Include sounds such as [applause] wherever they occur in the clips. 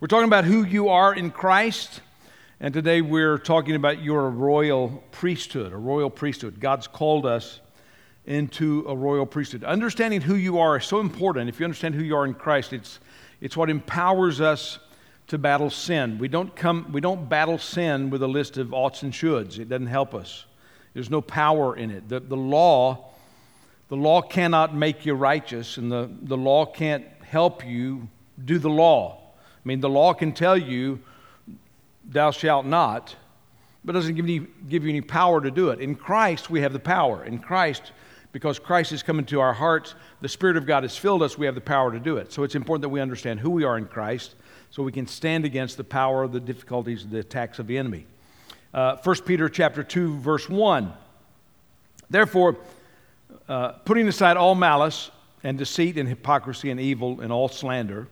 We're talking about who you are in Christ, and today we're talking about your royal priesthood, a royal priesthood. God's called us into a royal priesthood. Understanding who you are is so important. If you understand who you are in Christ, it's, it's what empowers us to battle sin. We don't, come, we don't battle sin with a list of oughts and shoulds, it doesn't help us. There's no power in it. The, the law. The law cannot make you righteous, and the, the law can't help you do the law. I mean, the law can tell you, thou shalt not, but doesn't give you, give you any power to do it. In Christ, we have the power. In Christ, because Christ has come into our hearts, the Spirit of God has filled us, we have the power to do it. So it's important that we understand who we are in Christ so we can stand against the power the difficulties, the attacks of the enemy. Uh, 1 Peter chapter 2, verse 1. Therefore, uh, putting aside all malice and deceit and hypocrisy and evil and all slander,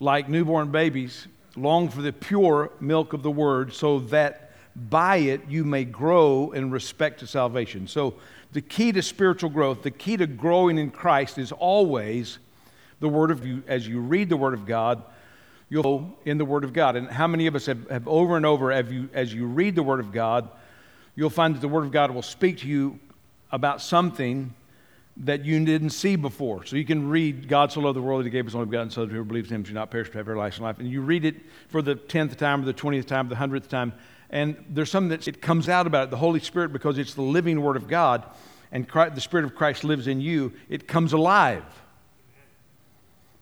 like newborn babies, long for the pure milk of the word, so that by it you may grow in respect to salvation. So, the key to spiritual growth, the key to growing in Christ is always the Word of you. As you read the Word of God, you'll go in the Word of God. And how many of us have, have over and over, as you, as you read the Word of God, you'll find that the Word of God will speak to you about something that you didn't see before. So you can read God so loved the world that he gave his only begotten son, whoever believes in him should not perish but have everlasting life. And you read it for the tenth time or the twentieth time or the hundredth time, and there's something that it comes out about it, the Holy Spirit, because it's the living Word of God, and Christ, the Spirit of Christ lives in you. It comes alive,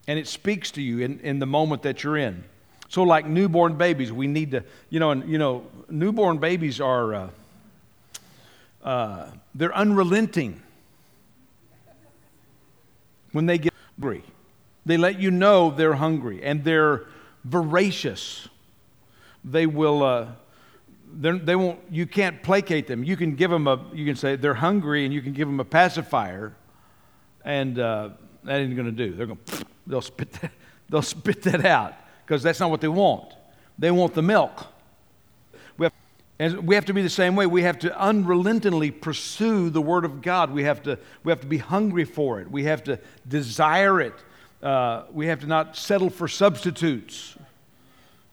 and it speaks to you in, in the moment that you're in. So, like newborn babies, we need to, you know, and you know, newborn babies are uh, uh, they're unrelenting when they get hungry. They let you know they're hungry and they're voracious. They will, uh, they won't, you can't placate them. You can give them a, you can say they're hungry and you can give them a pacifier and uh, that ain't going to do. They're going they'll spit that, [laughs] they'll spit that out because that's not what they want. They want the milk. And we have to be the same way. We have to unrelentingly pursue the Word of God. We have to, we have to be hungry for it. We have to desire it. Uh, we have to not settle for substitutes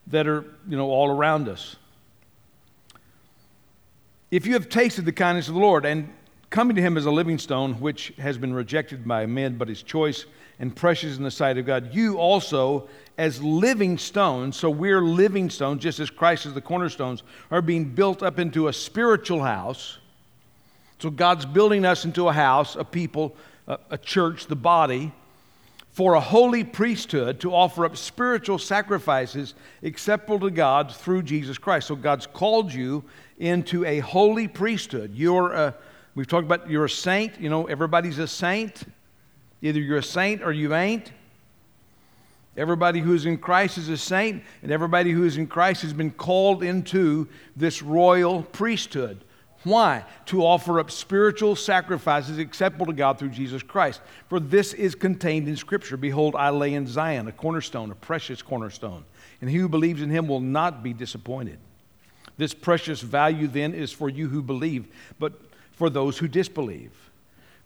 that are, you know, all around us. If you have tasted the kindness of the Lord and coming to him as a living stone, which has been rejected by men, but is choice and precious in the sight of God, you also, as living stones, so we're living stones, just as Christ is the cornerstones, are being built up into a spiritual house. So God's building us into a house, a people, a, a church, the body, for a holy priesthood to offer up spiritual sacrifices acceptable to God through Jesus Christ. So God's called you into a holy priesthood. You're a We've talked about you're a saint. You know, everybody's a saint. Either you're a saint or you ain't. Everybody who's in Christ is a saint, and everybody who is in Christ has been called into this royal priesthood. Why? To offer up spiritual sacrifices acceptable to God through Jesus Christ. For this is contained in Scripture. Behold, I lay in Zion a cornerstone, a precious cornerstone, and he who believes in him will not be disappointed. This precious value then is for you who believe, but for those who disbelieve.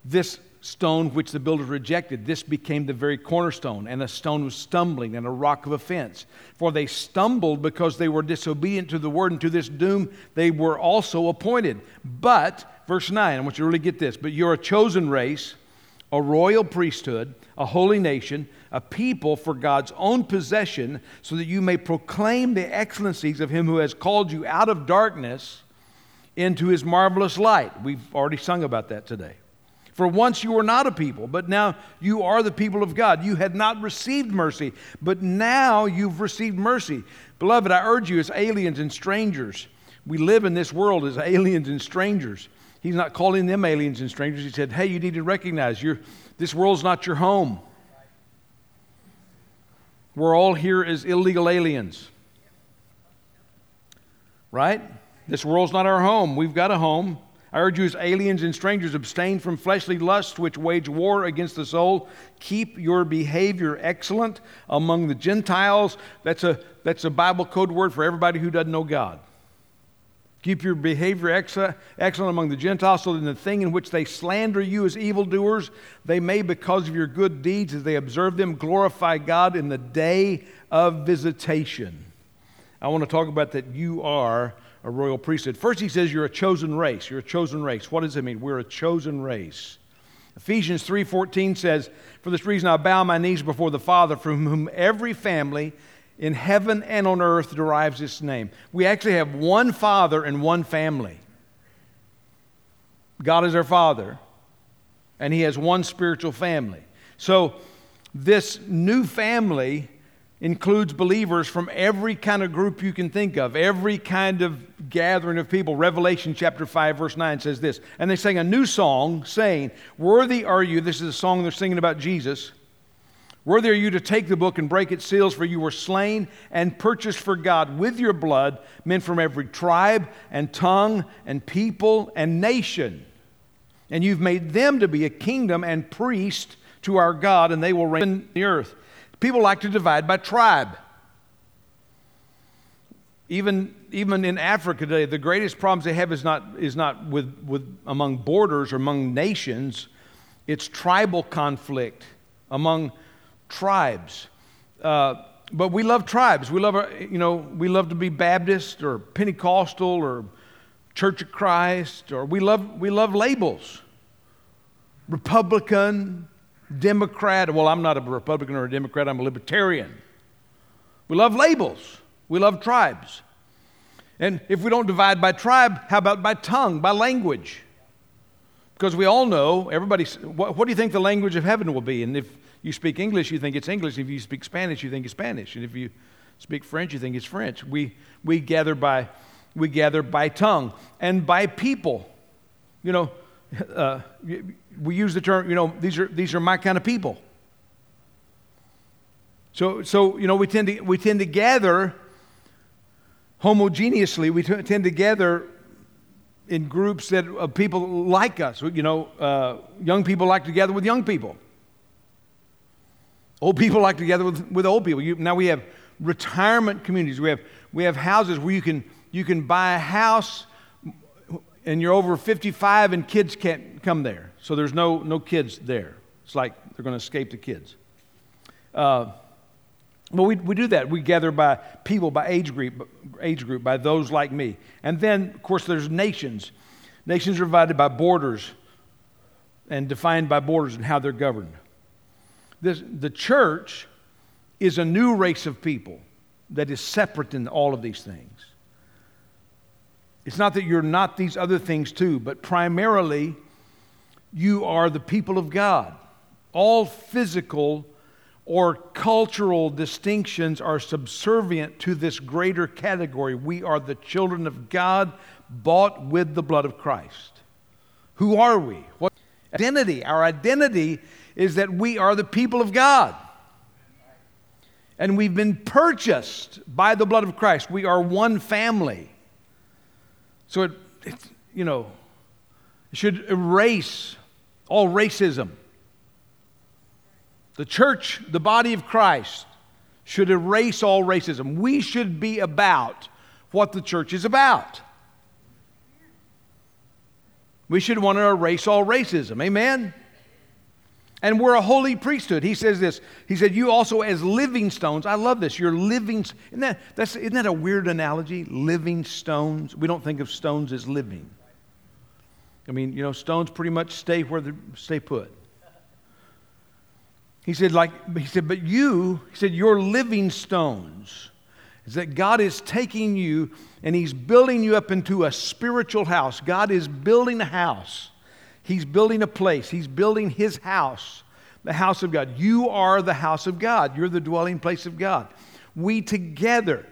This stone which the builders rejected, this became the very cornerstone, and a stone of stumbling and a rock of offense. For they stumbled because they were disobedient to the word, and to this doom they were also appointed. But, verse 9, I want you to really get this, but you're a chosen race, a royal priesthood, a holy nation, a people for God's own possession, so that you may proclaim the excellencies of him who has called you out of darkness into his marvelous light. We've already sung about that today. For once you were not a people, but now you are the people of God. You had not received mercy, but now you've received mercy. Beloved, I urge you as aliens and strangers. We live in this world as aliens and strangers. He's not calling them aliens and strangers. He said, hey, you need to recognize you this world's not your home. We're all here as illegal aliens. Right? This world's not our home. We've got a home. I urge you, as aliens and strangers, abstain from fleshly lusts which wage war against the soul. Keep your behavior excellent among the Gentiles. That's a, that's a Bible code word for everybody who doesn't know God. Keep your behavior excellent among the Gentiles, so that in the thing in which they slander you as evildoers, they may, because of your good deeds, as they observe them, glorify God in the day of visitation. I want to talk about that you are a royal priesthood. First, he says you're a chosen race. You're a chosen race. What does it mean? We're a chosen race. Ephesians 3:14 says, "For this reason I bow my knees before the Father, from whom every family in heaven and on earth derives its name. We actually have one Father and one family. God is our Father, and He has one spiritual family. So, this new family includes believers from every kind of group you can think of, every kind of gathering of people. Revelation chapter 5, verse 9 says this And they sang a new song, saying, Worthy are you. This is a song they're singing about Jesus Worthy are you to take the book and break its seals, for you were slain and purchased for God with your blood men from every tribe and tongue and people and nation. And you've made them to be a kingdom and priest to our God, and they will reign in the earth. People like to divide by tribe. Even, even in Africa today, the greatest problems they have is not, is not with, with among borders or among nations, it's tribal conflict among tribes. Uh, but we love tribes. We love, our, you know, we love to be Baptist or Pentecostal or Church of Christ, or we love, we love labels. Republican, Democrat. Well, I'm not a Republican or a Democrat, I'm a libertarian. We love labels. We love tribes. And if we don't divide by tribe, how about by tongue, by language? Because we all know, everybody, what, what do you think the language of heaven will be? And if you speak English, you think it's English. If you speak Spanish, you think it's Spanish. And if you speak French, you think it's French. We, we, gather, by, we gather by tongue and by people. You know, [laughs] uh, we use the term, you know, these are, these are my kind of people. So, so you know, we tend to, we tend to gather homogeneously. We t- tend to gather in groups that of people like us. You know, uh, young people like to gather with young people. Old people like together with, with old people. You, now we have retirement communities. We have, we have houses where you can, you can buy a house and you're over 55 and kids can't come there. So there's no, no kids there. It's like they're going to escape the kids. Uh, but we, we do that. We gather by people, by age group, age group, by those like me. And then, of course, there's nations. Nations are divided by borders and defined by borders and how they're governed. This, the church is a new race of people that is separate in all of these things. It's not that you're not these other things too, but primarily you are the people of God. All physical or cultural distinctions are subservient to this greater category. We are the children of God, bought with the blood of Christ. Who are we? What identity? Our identity is that we are the people of God. And we've been purchased by the blood of Christ. We are one family. So it, it you know, it should erase all racism. The church, the body of Christ, should erase all racism. We should be about what the church is about. We should want to erase all racism. Amen? And we're a holy priesthood. He says this. He said, You also, as living stones, I love this. You're living. Isn't that, that's, isn't that a weird analogy? Living stones. We don't think of stones as living. I mean, you know, stones pretty much stay where they stay put. He said, like, he said, but you, he said, you're living stones. Is that God is taking you and He's building you up into a spiritual house. God is building a house He's building a place, He's building His house, the house of God. You are the house of God, you're the dwelling place of God. We together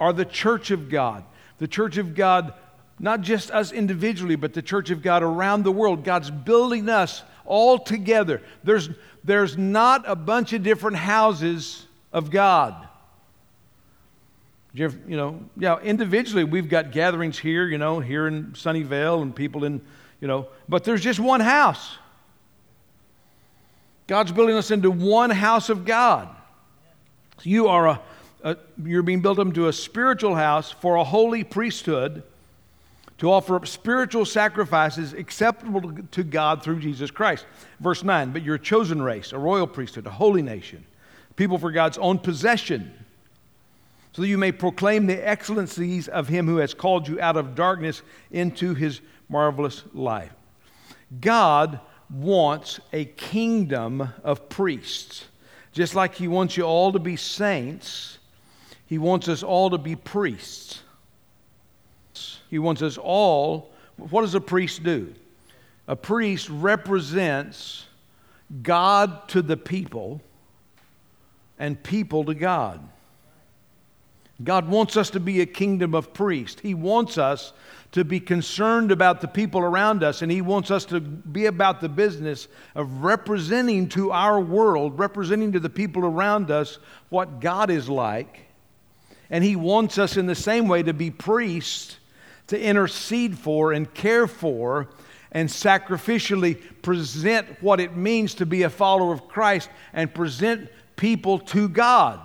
are the church of God. The church of God, not just us individually, but the church of God around the world. God's building us all together. There's, there's not a bunch of different houses of God. You, know, yeah, individually we've got gatherings here, you know, here in Sunnyvale and people in you know, but there's just one house. God's building us into one house of God. You are a, a you're being built into a spiritual house for a holy priesthood to offer up spiritual sacrifices acceptable to God through Jesus Christ. Verse 9, but you're a chosen race, a royal priesthood, a holy nation, people for God's own possession, so that you may proclaim the excellencies of him who has called you out of darkness into his marvelous life. God wants a kingdom of priests. Just like he wants you all to be saints, he wants us all to be priests. He wants us all. What does a priest do? A priest represents God to the people and people to God. God wants us to be a kingdom of priests. He wants us to be concerned about the people around us, and He wants us to be about the business of representing to our world, representing to the people around us what God is like. And He wants us in the same way to be priests to intercede for and care for and sacrificially present what it means to be a follower of Christ and present people to God.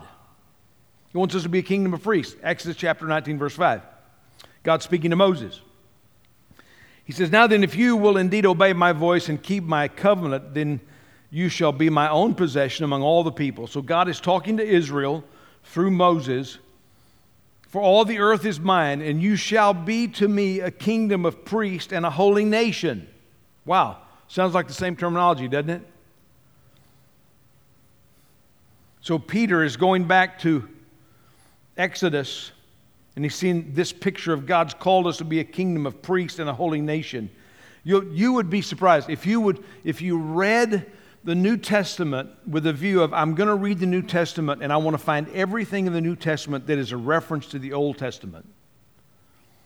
He wants us to be a kingdom of priests. Exodus chapter 19, verse 5. God speaking to Moses. He says, Now then, if you will indeed obey my voice and keep my covenant, then you shall be my own possession among all the people. So God is talking to Israel through Moses for all the earth is mine, and you shall be to me a kingdom of priests and a holy nation. Wow, sounds like the same terminology, doesn't it? So Peter is going back to Exodus, and he's seen this picture of God's called us to be a kingdom of priests and a holy nation. You, you would be surprised if you would if you read the New Testament with a view of I'm going to read the New Testament and I want to find everything in the New Testament that is a reference to the Old Testament.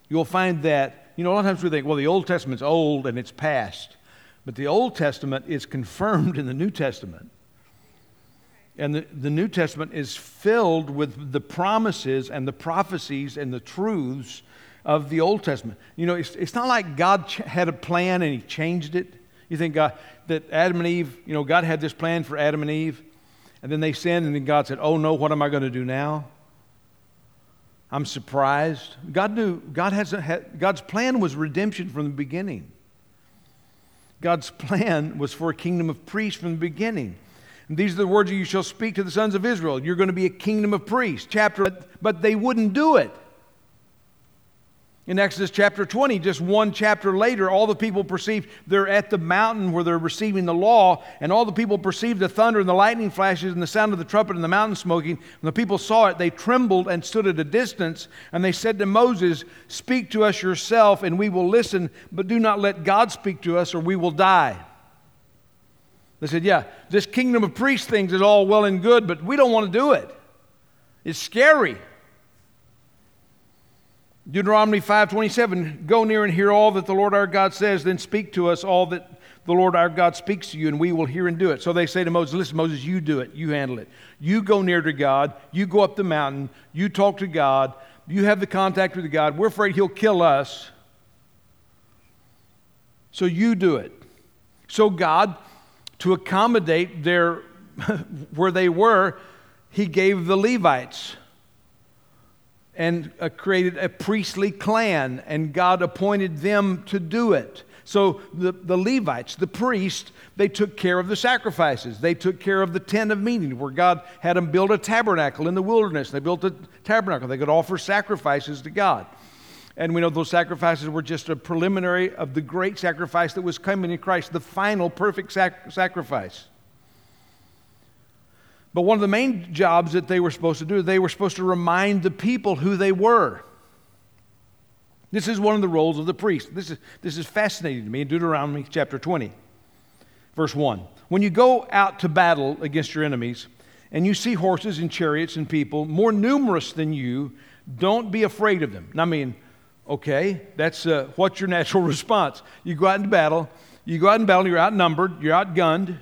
You'll find that, you know, a lot of times we think, well, the Old Testament's old and it's past. But the Old Testament is confirmed in the New Testament. And the, the New Testament is filled with the promises and the prophecies and the truths of the Old Testament. You know, it's, it's not like God ch- had a plan and he changed it. You think God, that Adam and Eve, you know, God had this plan for Adam and Eve, and then they sinned, and then God said, Oh no, what am I going to do now? I'm surprised. God knew, God has a, God's plan was redemption from the beginning. God's plan was for a kingdom of priests from the beginning. These are the words you shall speak to the sons of Israel. You're going to be a kingdom of priests. Chapter, but they wouldn't do it. In Exodus chapter 20, just one chapter later, all the people perceive they're at the mountain where they're receiving the law, and all the people perceived the thunder and the lightning flashes and the sound of the trumpet and the mountain smoking. When the people saw it, they trembled and stood at a distance, and they said to Moses, Speak to us yourself, and we will listen, but do not let God speak to us, or we will die. They said, Yeah, this kingdom of priests things is all well and good, but we don't want to do it. It's scary. Deuteronomy 5:27 Go near and hear all that the Lord our God says then speak to us all that the Lord our God speaks to you and we will hear and do it. So they say to Moses, listen Moses, you do it. You handle it. You go near to God, you go up the mountain, you talk to God, you have the contact with God. We're afraid he'll kill us. So you do it. So God to accommodate their [laughs] where they were, he gave the Levites and uh, created a priestly clan, and God appointed them to do it. So the, the Levites, the priests, they took care of the sacrifices. They took care of the tent of meeting, where God had them build a tabernacle in the wilderness. They built a tabernacle. They could offer sacrifices to God. And we know those sacrifices were just a preliminary of the great sacrifice that was coming in Christ, the final perfect sac- sacrifice. But one of the main jobs that they were supposed to do, they were supposed to remind the people who they were. This is one of the roles of the priest. This is, this is fascinating to me in Deuteronomy chapter 20, verse 1. When you go out to battle against your enemies and you see horses and chariots and people more numerous than you, don't be afraid of them. I mean, okay, that's uh, what's your natural [laughs] response. You go out into battle, you go out in battle, you're outnumbered, you're outgunned,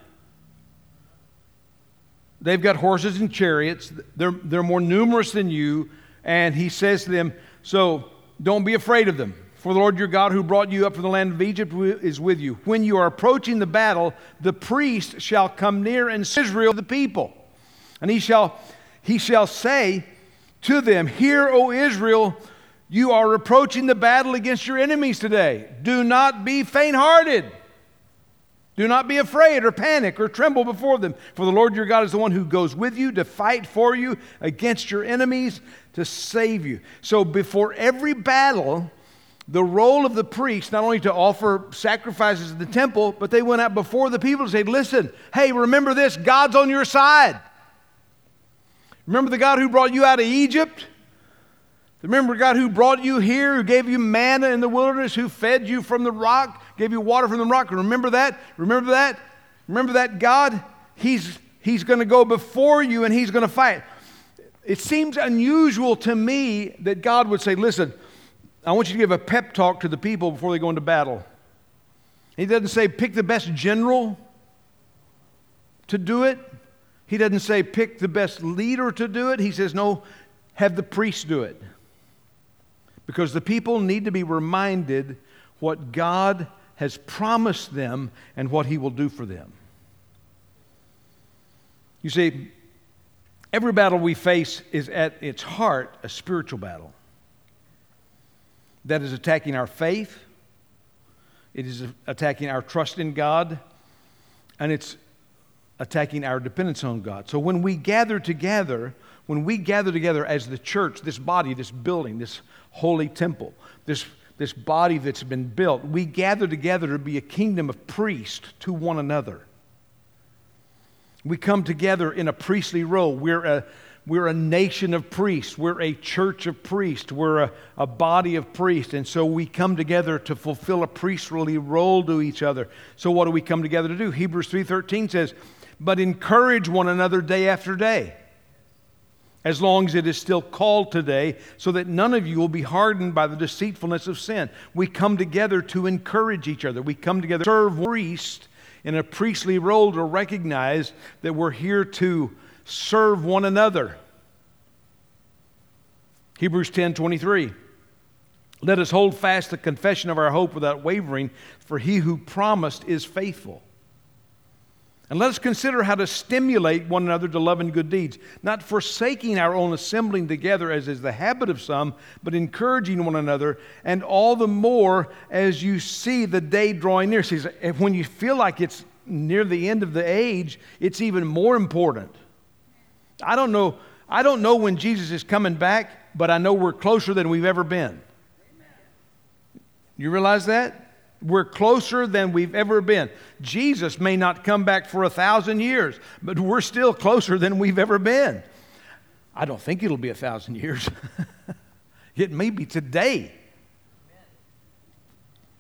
They've got horses and chariots. They're, they're more numerous than you. And he says to them, So don't be afraid of them. For the Lord your God, who brought you up from the land of Egypt, is with you. When you are approaching the battle, the priest shall come near and Israel the people. And he shall, he shall say to them, Hear, O Israel, You are approaching the battle against your enemies today. Do not be faint hearted. Do not be afraid or panic or tremble before them, for the Lord your God is the one who goes with you to fight for you against your enemies to save you. So, before every battle, the role of the priest, not only to offer sacrifices in the temple, but they went out before the people and said, Listen, hey, remember this God's on your side. Remember the God who brought you out of Egypt? Remember God who brought you here, who gave you manna in the wilderness, who fed you from the rock, gave you water from the rock. Remember that? Remember that? Remember that God? He's, he's going to go before you and he's going to fight. It seems unusual to me that God would say, Listen, I want you to give a pep talk to the people before they go into battle. He doesn't say, pick the best general to do it. He doesn't say, pick the best leader to do it. He says, no, have the priest do it because the people need to be reminded what God has promised them and what He will do for them. You see, every battle we face is at its heart a spiritual battle that is attacking our faith, it is attacking our trust in God, and it's attacking our dependence on God. So when we gather together, when we gather together as the church, this body, this building, this holy temple, this, this body that's been built. We gather together to be a kingdom of priests to one another. We come together in a priestly role. We're a, we're a nation of priests. We're a church of priests. We're a, a body of priests. And so we come together to fulfill a priestly role to each other. So what do we come together to do? Hebrews 3.13 says, but encourage one another day after day as long as it is still called today, so that none of you will be hardened by the deceitfulness of sin. We come together to encourage each other. We come together to serve priest in a priestly role to recognize that we're here to serve one another. Hebrews 10 23. Let us hold fast the confession of our hope without wavering, for he who promised is faithful. And let us consider how to stimulate one another to love and good deeds, not forsaking our own assembling together as is the habit of some, but encouraging one another, and all the more as you see the day drawing near. See, when you feel like it's near the end of the age, it's even more important. I don't know, I don't know when Jesus is coming back, but I know we're closer than we've ever been. You realize that? We're closer than we've ever been. Jesus may not come back for a thousand years, but we're still closer than we've ever been. I don't think it'll be a thousand years. [laughs] it may be today.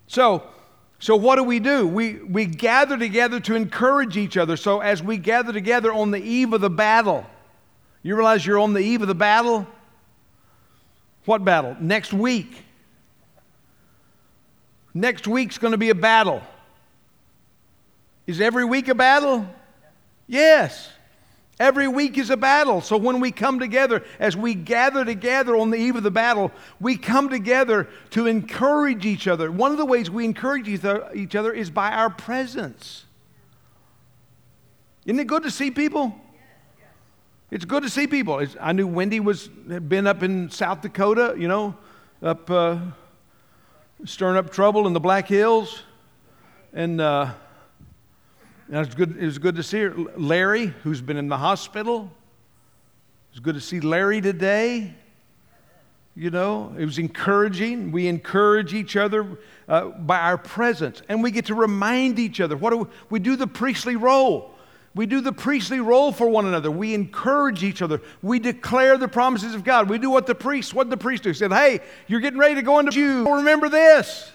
So, so what do we do? We, we gather together to encourage each other. So as we gather together on the eve of the battle, you realize you're on the eve of the battle? What battle? Next week. Next week's going to be a battle. Is every week a battle? Yes. Every week is a battle. So when we come together, as we gather together on the eve of the battle, we come together to encourage each other. One of the ways we encourage each other is by our presence. Isn't it good to see people? It's good to see people. It's, I knew Wendy was had been up in South Dakota, you know, up uh, stirring up trouble in the Black Hills. And, uh, it, was good, it was good to see her. Larry, who's been in the hospital. It was good to see Larry today. You know, it was encouraging. We encourage each other uh, by our presence, and we get to remind each other. What do we, we do the priestly role? We do the priestly role for one another. We encourage each other. We declare the promises of God. We do what the priest, what the priest do. He said, Hey, you're getting ready to go into you. Remember this.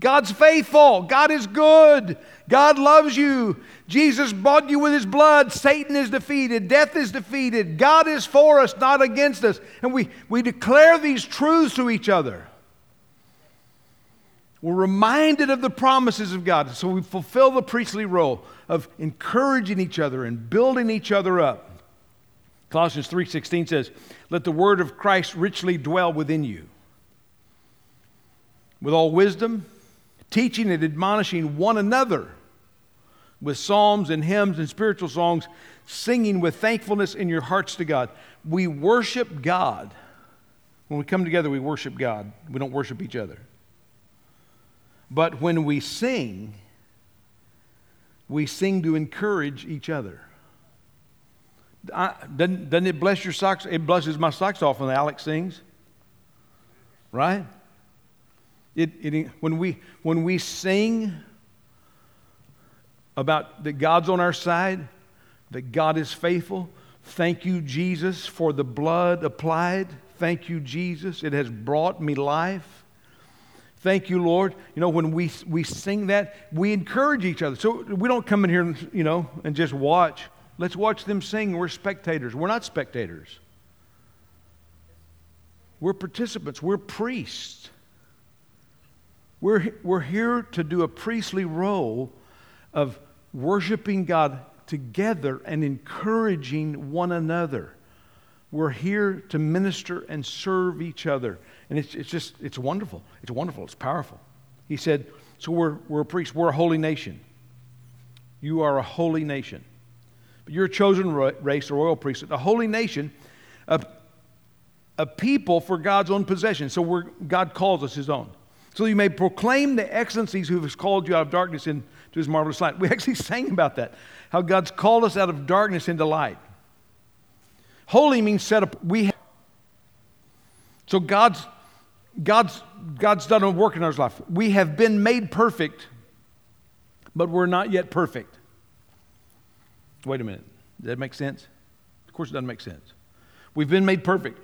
God's faithful. God is good. God loves you. Jesus bought you with his blood. Satan is defeated. Death is defeated. God is for us, not against us. And we, we declare these truths to each other. We're reminded of the promises of God. So we fulfill the priestly role of encouraging each other and building each other up. Colossians 3:16 says, "Let the word of Christ richly dwell within you, with all wisdom, teaching and admonishing one another with psalms and hymns and spiritual songs, singing with thankfulness in your hearts to God." We worship God When we come together, we worship God. We don't worship each other. But when we sing, we sing to encourage each other. I, doesn't, doesn't it bless your socks? It blesses my socks off when Alex sings. Right? It, it, when, we, when we sing about that God's on our side, that God is faithful, thank you, Jesus, for the blood applied. Thank you, Jesus. It has brought me life. Thank you, Lord. You know, when we, we sing that, we encourage each other. So we don't come in here, you know, and just watch. Let's watch them sing. We're spectators. We're not spectators. We're participants. We're priests. We're, we're here to do a priestly role of worshiping God together and encouraging one another. We're here to minister and serve each other. And it's, it's just, it's wonderful. It's wonderful. It's powerful. He said, So we're, we're a priest. We're a holy nation. You are a holy nation. But you're a chosen race, a royal priesthood, a holy nation, a, a people for God's own possession. So we're, God calls us his own. So you may proclaim the excellencies who has called you out of darkness into his marvelous light. We [laughs] actually sang about that, how God's called us out of darkness into light. Holy means set up. We have. so God's God's, God's done a work in our life. We have been made perfect, but we're not yet perfect. Wait a minute. Does that make sense? Of course, it doesn't make sense. We've been made perfect.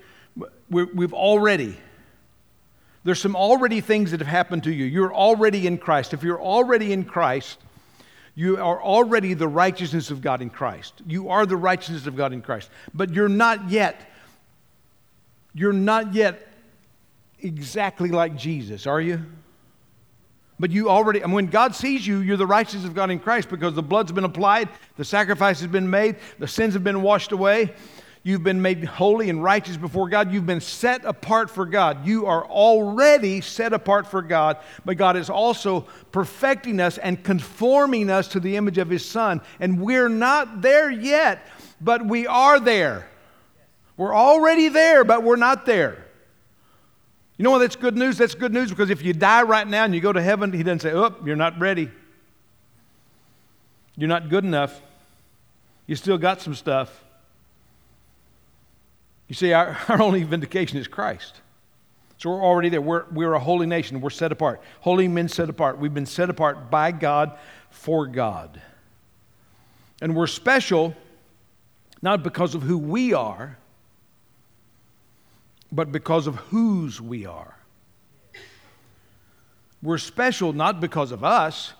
we have already, there's some already things that have happened to you. You're already in Christ. If you're already in Christ, you are already the righteousness of God in Christ. You are the righteousness of God in Christ. But you're not yet, you're not yet exactly like Jesus, are you? But you already, and when God sees you, you're the righteousness of God in Christ because the blood's been applied, the sacrifice has been made, the sins have been washed away. You've been made holy and righteous before God. You've been set apart for God. You are already set apart for God, but God is also perfecting us and conforming us to the image of His Son. And we're not there yet, but we are there. We're already there, but we're not there. You know what that's good news? That's good news because if you die right now and you go to heaven, he doesn't say, Oh, you're not ready. You're not good enough. You still got some stuff. You see, our, [laughs] our only vindication is Christ. So we're already there. We're, we're a holy nation. We're set apart. Holy men set apart. We've been set apart by God for God. And we're special not because of who we are, but because of whose we are. We're special not because of us.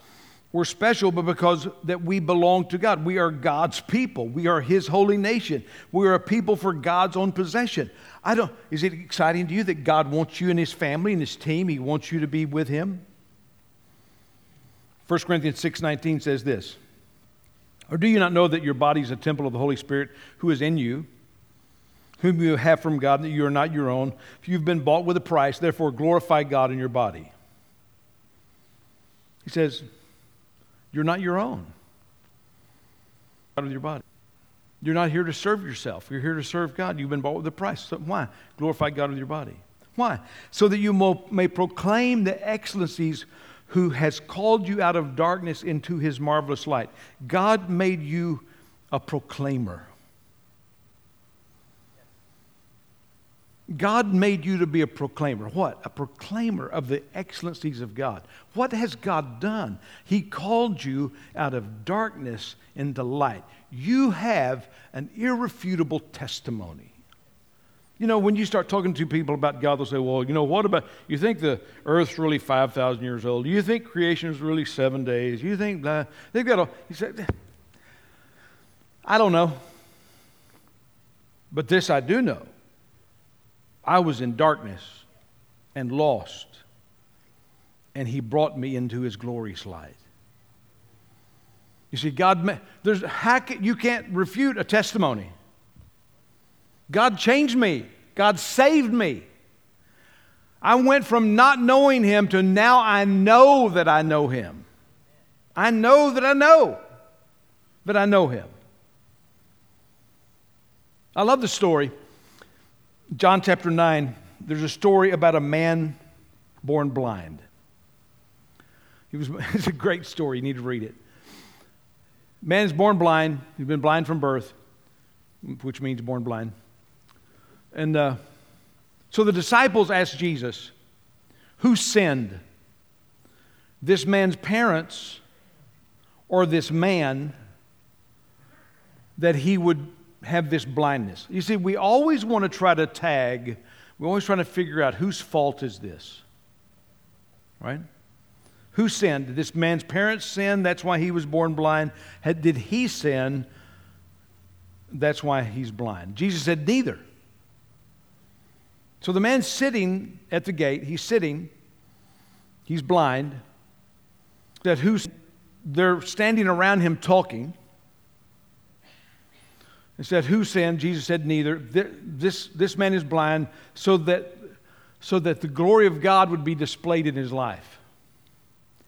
We're special, but because that we belong to God. We are God's people. We are His holy nation. We are a people for God's own possession. I don't. Is it exciting to you that God wants you and His family and His team? He wants you to be with Him. 1 Corinthians six nineteen says this. Or do you not know that your body is a temple of the Holy Spirit who is in you? Whom you have from God, that you are not your own. If you've been bought with a price, therefore glorify God in your body. He says, You're not your own. God with your body. You're not here to serve yourself. You're here to serve God. You've been bought with a price. So why? Glorify God with your body. Why? So that you may proclaim the excellencies who has called you out of darkness into his marvelous light. God made you a proclaimer. God made you to be a proclaimer. What? A proclaimer of the excellencies of God. What has God done? He called you out of darkness into light. You have an irrefutable testimony. You know, when you start talking to people about God, they'll say, Well, you know, what about, you think the earth's really 5,000 years old? You think creation is really seven days? You think, blah. They've got a, he said, I don't know. But this I do know I was in darkness and lost, and He brought me into His glorious light. You see, God, there's, how can, you can't refute a testimony. God changed me, God saved me. I went from not knowing Him to now I know that I know Him. I know that I know that I know Him. I love the story John chapter 9, there's a story about a man born blind. Was, [laughs] it's a great story. You need to read it. Man is born blind. He's been blind from birth, which means born blind. And uh, so the disciples asked Jesus, Who sinned? This man's parents or this man that he would have this blindness? You see, we always want to try to tag, we're always trying to figure out whose fault is this, right? Who sinned? Did this man's parents sin? That's why he was born blind. Had, did he sin? That's why he's blind. Jesus said, Neither. So the man's sitting at the gate. He's sitting. He's blind. That who's they're standing around him talking. It said, Who sinned? Jesus said, Neither. This, this man is blind so that, so that the glory of God would be displayed in his life.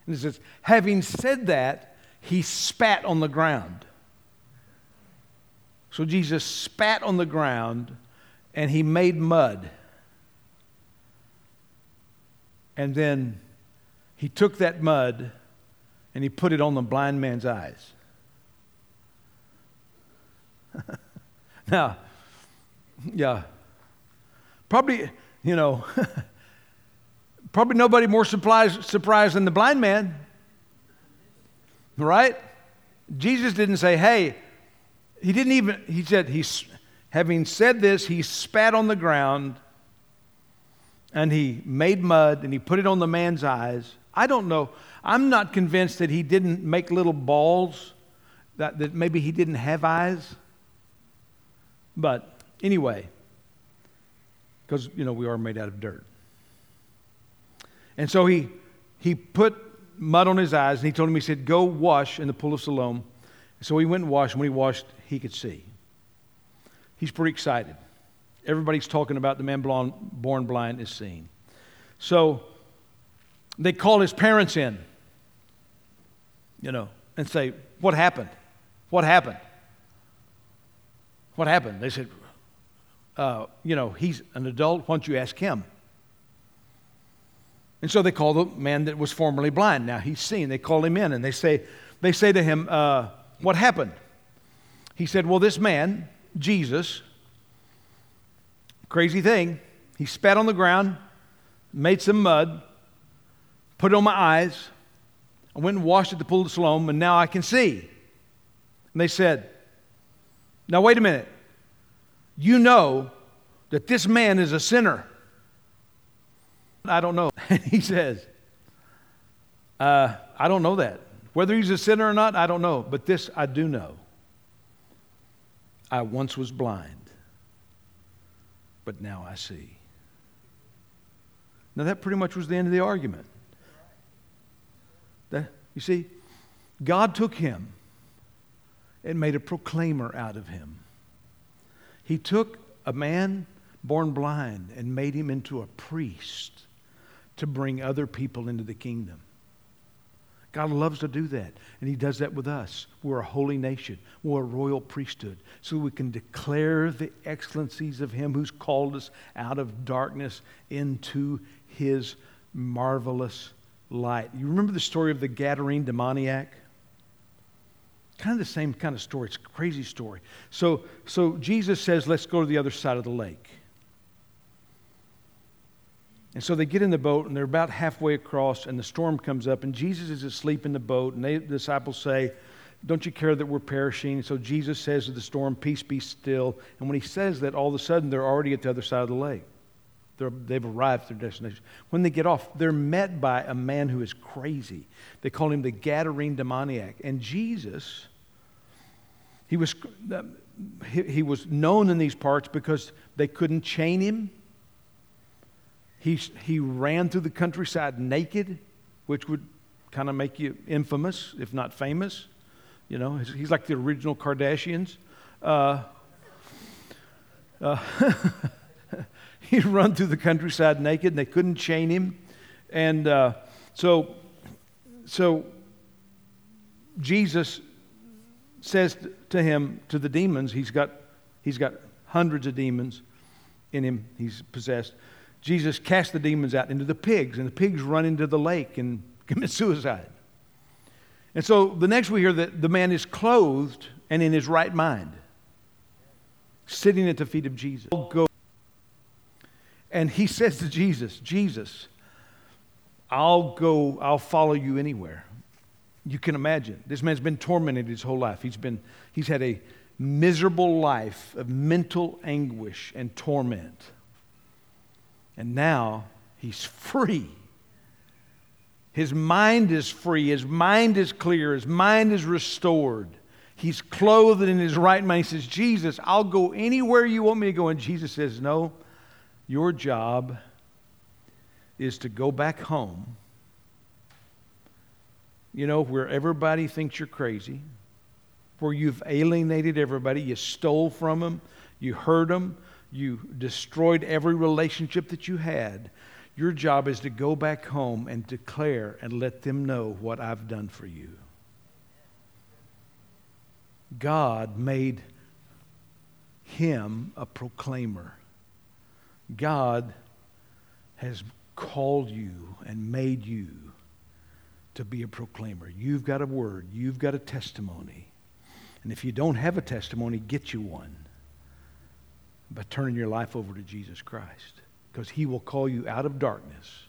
And it says, having said that, he spat on the ground. So Jesus spat on the ground and he made mud. And then he took that mud and he put it on the blind man's eyes. [laughs] now, yeah, probably, you know, [laughs] Probably nobody more surprised, surprised than the blind man. Right? Jesus didn't say, hey, he didn't even, he said, he's, having said this, he spat on the ground and he made mud and he put it on the man's eyes. I don't know. I'm not convinced that he didn't make little balls, that, that maybe he didn't have eyes. But anyway, because, you know, we are made out of dirt. And so he, he put mud on his eyes and he told him, he said, Go wash in the pool of Siloam. So he went and washed. And when he washed, he could see. He's pretty excited. Everybody's talking about the man born blind is seeing. So they call his parents in, you know, and say, What happened? What happened? What happened? They said, uh, You know, he's an adult. Why don't you ask him? And so they call the man that was formerly blind. Now he's seen. They call him in and they say, they say to him, uh, What happened? He said, Well, this man, Jesus, crazy thing, he spat on the ground, made some mud, put it on my eyes. I went and washed at the pool of Siloam, and now I can see. And they said, Now, wait a minute. You know that this man is a sinner. I don't know. And [laughs] he says, uh, I don't know that. Whether he's a sinner or not, I don't know. But this I do know. I once was blind, but now I see. Now, that pretty much was the end of the argument. That, you see, God took him and made a proclaimer out of him. He took a man born blind and made him into a priest to bring other people into the kingdom. God loves to do that, and He does that with us. We're a holy nation, we're a royal priesthood, so we can declare the excellencies of Him who's called us out of darkness into His marvelous light. You remember the story of the Gadarene demoniac? Kind of the same kind of story. It's a crazy story. So, so Jesus says, Let's go to the other side of the lake. And so they get in the boat and they're about halfway across, and the storm comes up, and Jesus is asleep in the boat. And they, the disciples say, Don't you care that we're perishing? So Jesus says to the storm, Peace be still. And when he says that, all of a sudden they're already at the other side of the lake. They're, they've arrived at their destination. When they get off, they're met by a man who is crazy. They call him the Gadarene demoniac. And Jesus, he was, he, he was known in these parts because they couldn't chain him he, he ran through the countryside naked, which would kind of make you infamous, if not famous. You know, he's like the original Kardashians. Uh, uh, [laughs] he'd run through the countryside naked, and they couldn't chain him. And uh, so, so Jesus says to him, to the demons, he's got, he's got hundreds of demons in him, he's possessed. Jesus cast the demons out into the pigs, and the pigs run into the lake and [laughs] commit suicide. And so the next we hear that the man is clothed and in his right mind, sitting at the feet of Jesus. And he [laughs] says to Jesus, Jesus, I'll go, I'll follow you anywhere. You can imagine. This man's been tormented his whole life. He's been, he's had a miserable life of mental anguish and torment. And now he's free. His mind is free. His mind is clear. His mind is restored. He's clothed in his right mind. He says, Jesus, I'll go anywhere you want me to go. And Jesus says, No, your job is to go back home, you know, where everybody thinks you're crazy, where you've alienated everybody, you stole from them, you hurt them, you destroyed every relationship that you had. Your job is to go back home and declare and let them know what I've done for you. God made him a proclaimer. God has called you and made you to be a proclaimer. You've got a word, you've got a testimony. And if you don't have a testimony, get you one by turning your life over to Jesus Christ because he will call you out of darkness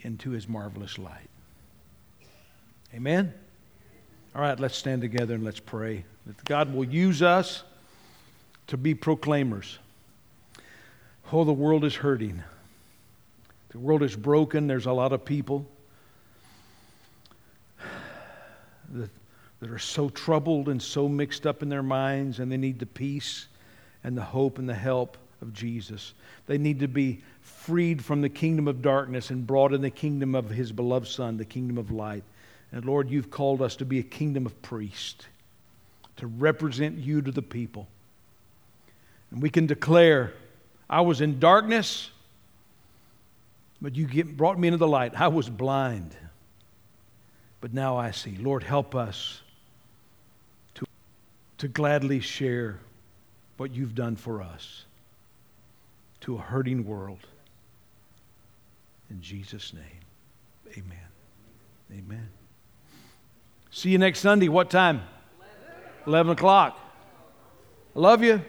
into his marvelous light. Amen? All right, let's stand together and let's pray that God will use us to be proclaimers. Oh, the world is hurting. The world is broken. There's a lot of people that, are so troubled and so mixed up in their minds, and they need the peace and the hope and the help of Jesus. They need to be freed from the kingdom of darkness and brought in the kingdom of his beloved Son, the kingdom of light. And Lord, you've called us to be a kingdom of priests, to represent you to the people. And we can declare, I was in darkness, but you brought me into the light. I was blind, but now I see. Lord, help us to, to gladly share what you've done for us to a hurting world. In Jesus' name, amen. Amen. See you next Sunday. What time? 11, 11 o'clock. I love you.